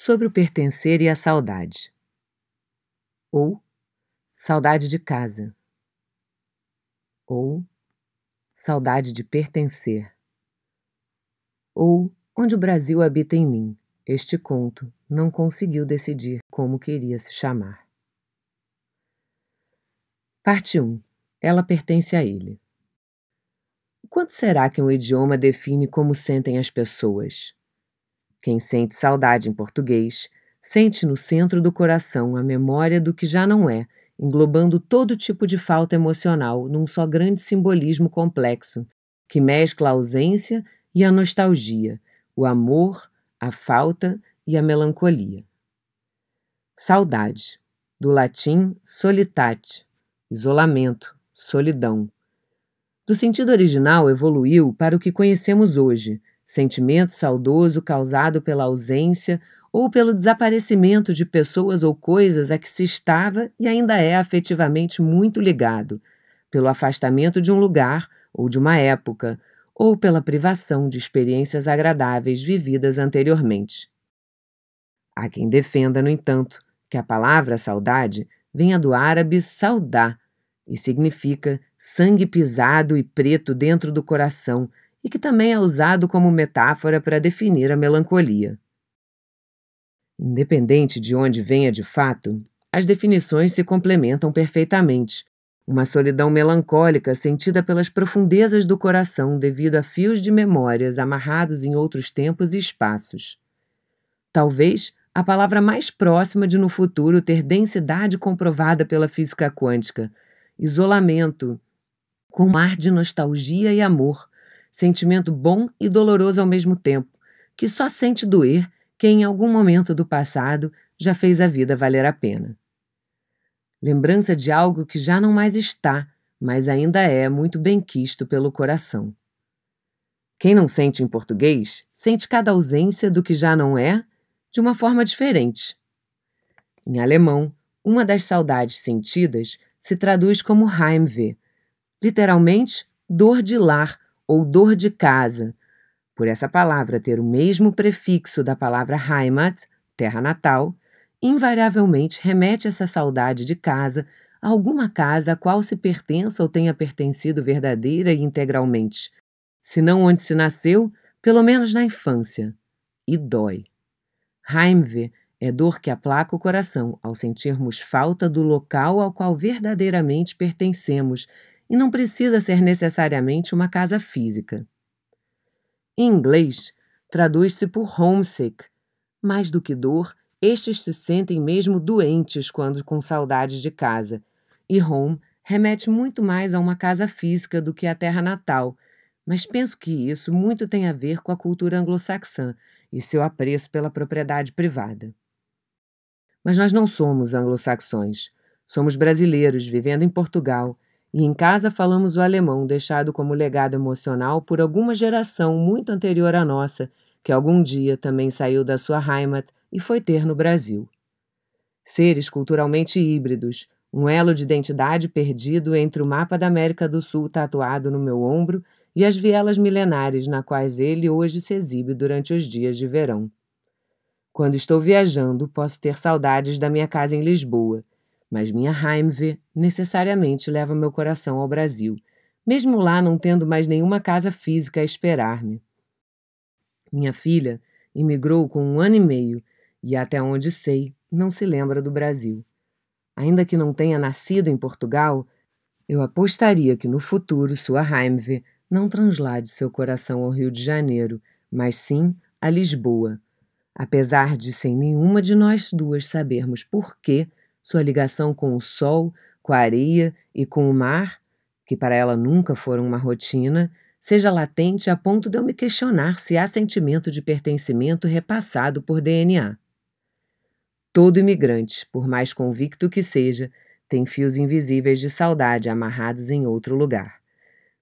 sobre o pertencer e a saudade. Ou saudade de casa. Ou saudade de pertencer. Ou onde o Brasil habita em mim. Este conto não conseguiu decidir como queria se chamar. Parte 1. Ela pertence a ele. Quanto será que um idioma define como sentem as pessoas? Quem sente saudade em português, sente no centro do coração a memória do que já não é, englobando todo tipo de falta emocional num só grande simbolismo complexo, que mescla a ausência e a nostalgia, o amor, a falta e a melancolia. Saudade, do latim solitate, isolamento, solidão. Do sentido original evoluiu para o que conhecemos hoje, sentimento saudoso causado pela ausência ou pelo desaparecimento de pessoas ou coisas a que se estava e ainda é afetivamente muito ligado, pelo afastamento de um lugar ou de uma época, ou pela privação de experiências agradáveis vividas anteriormente. Há quem defenda, no entanto, que a palavra saudade venha do árabe saudá e significa sangue pisado e preto dentro do coração, e que também é usado como metáfora para definir a melancolia. Independente de onde venha de fato, as definições se complementam perfeitamente. Uma solidão melancólica sentida pelas profundezas do coração devido a fios de memórias amarrados em outros tempos e espaços. Talvez a palavra mais próxima de no futuro ter densidade comprovada pela física quântica, isolamento, com mar de nostalgia e amor, sentimento bom e doloroso ao mesmo tempo, que só sente doer quem em algum momento do passado já fez a vida valer a pena. Lembrança de algo que já não mais está, mas ainda é muito bem quisto pelo coração. Quem não sente em português, sente cada ausência do que já não é de uma forma diferente. Em alemão, uma das saudades sentidas se traduz como Heimweh, literalmente dor de lar ou dor de casa, por essa palavra ter o mesmo prefixo da palavra Heimat, terra natal, invariavelmente remete essa saudade de casa a alguma casa a qual se pertença ou tenha pertencido verdadeira e integralmente, se não onde se nasceu, pelo menos na infância. E dói. Heimweh é dor que aplaca o coração ao sentirmos falta do local ao qual verdadeiramente pertencemos e não precisa ser necessariamente uma casa física. Em inglês, traduz-se por homesick. Mais do que dor, estes se sentem mesmo doentes quando com saudades de casa, e home remete muito mais a uma casa física do que à terra natal, mas penso que isso muito tem a ver com a cultura anglo-saxã e seu apreço pela propriedade privada. Mas nós não somos anglo-saxões. Somos brasileiros vivendo em Portugal e em casa falamos o alemão deixado como legado emocional por alguma geração muito anterior à nossa, que algum dia também saiu da sua Heimat e foi ter no Brasil. Seres culturalmente híbridos, um elo de identidade perdido entre o mapa da América do Sul tatuado no meu ombro e as vielas milenares na quais ele hoje se exibe durante os dias de verão. Quando estou viajando, posso ter saudades da minha casa em Lisboa, mas minha Heimweh necessariamente leva meu coração ao Brasil, mesmo lá não tendo mais nenhuma casa física a esperar-me. Minha filha imigrou com um ano e meio e, até onde sei, não se lembra do Brasil. Ainda que não tenha nascido em Portugal, eu apostaria que no futuro sua Heimweh não translade seu coração ao Rio de Janeiro, mas sim a Lisboa. Apesar de sem nenhuma de nós duas sabermos por que sua ligação com o sol, com a areia e com o mar, que para ela nunca foram uma rotina, seja latente a ponto de eu me questionar se há sentimento de pertencimento repassado por DNA. Todo imigrante, por mais convicto que seja, tem fios invisíveis de saudade amarrados em outro lugar.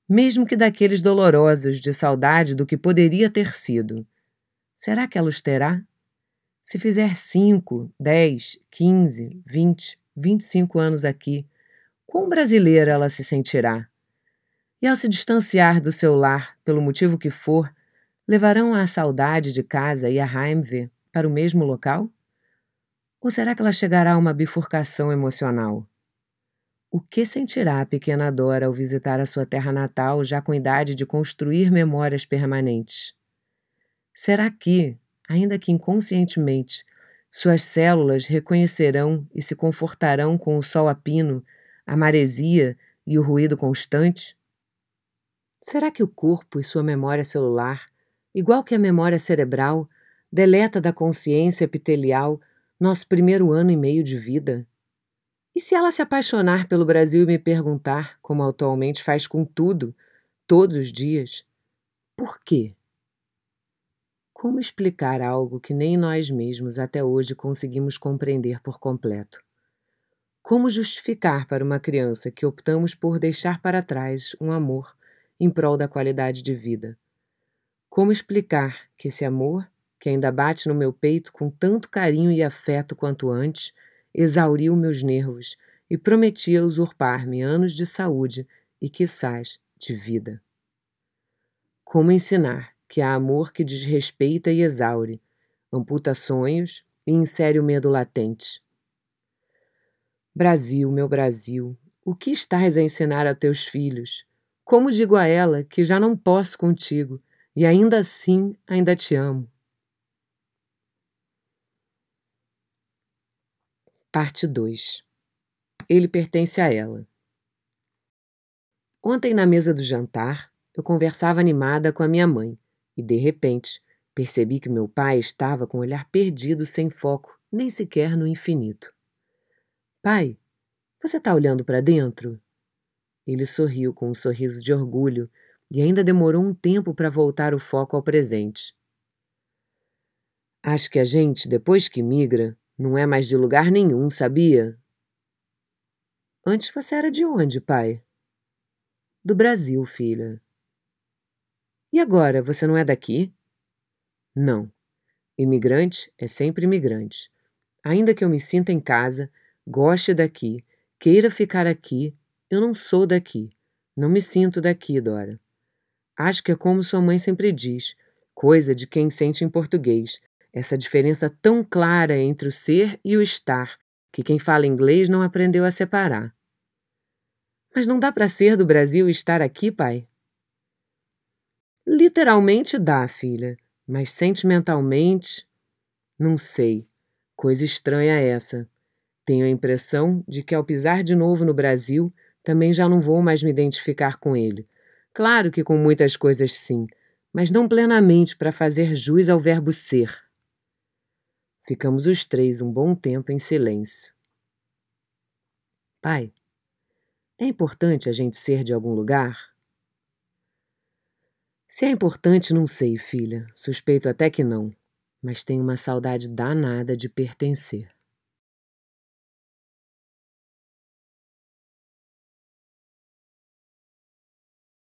Mesmo que daqueles dolorosos de saudade do que poderia ter sido. Será que ela os terá? Se fizer 5, 10, 15, 20, 25 anos aqui, quão brasileira ela se sentirá? E ao se distanciar do seu lar, pelo motivo que for, levarão a saudade de casa e a Heimweh para o mesmo local? Ou será que ela chegará a uma bifurcação emocional? O que sentirá a pequena Dora ao visitar a sua terra natal, já com idade de construir memórias permanentes? Será que, ainda que inconscientemente, suas células reconhecerão e se confortarão com o sol a pino, a maresia e o ruído constante? Será que o corpo e sua memória celular, igual que a memória cerebral, deleta da consciência epitelial nosso primeiro ano e meio de vida? E se ela se apaixonar pelo Brasil e me perguntar, como atualmente faz com tudo, todos os dias, por quê? Como explicar algo que nem nós mesmos até hoje conseguimos compreender por completo? Como justificar para uma criança que optamos por deixar para trás um amor em prol da qualidade de vida? Como explicar que esse amor, que ainda bate no meu peito com tanto carinho e afeto quanto antes, exauriu meus nervos e prometia usurpar-me anos de saúde e, quiçás, de vida? Como ensinar que há amor que desrespeita e exaure, amputa sonhos e insere o medo latente. Brasil, meu Brasil, o que estás a ensinar a teus filhos? Como digo a ela que já não posso contigo e ainda assim ainda te amo? Parte 2 Ele pertence a ela. Ontem, na mesa do jantar, eu conversava animada com a minha mãe e, de repente, percebi que meu pai estava com o olhar perdido, sem foco, nem sequer no infinito. Pai, você está olhando para dentro? Ele sorriu com um sorriso de orgulho e ainda demorou um tempo para voltar o foco ao presente. Acho que a gente, depois que migra, não é mais de lugar nenhum, sabia? Antes você era de onde, pai? Do Brasil, filha. E agora, você não é daqui? Não. Imigrante é sempre imigrante. Ainda que eu me sinta em casa, goste daqui, queira ficar aqui, eu não sou daqui. Não me sinto daqui, Dora. Acho que é como sua mãe sempre diz, coisa de quem sente em português, essa diferença tão clara entre o ser e o estar, que quem fala inglês não aprendeu a separar. Mas não dá para ser do Brasil e estar aqui, pai? Literalmente dá, filha, mas sentimentalmente. Não sei. Coisa estranha essa. Tenho a impressão de que ao pisar de novo no Brasil, também já não vou mais me identificar com ele. Claro que com muitas coisas sim, mas não plenamente para fazer jus ao verbo ser. Ficamos os três um bom tempo em silêncio. Pai, é importante a gente ser de algum lugar? Se é importante, não sei, filha. Suspeito até que não. Mas tenho uma saudade danada de pertencer.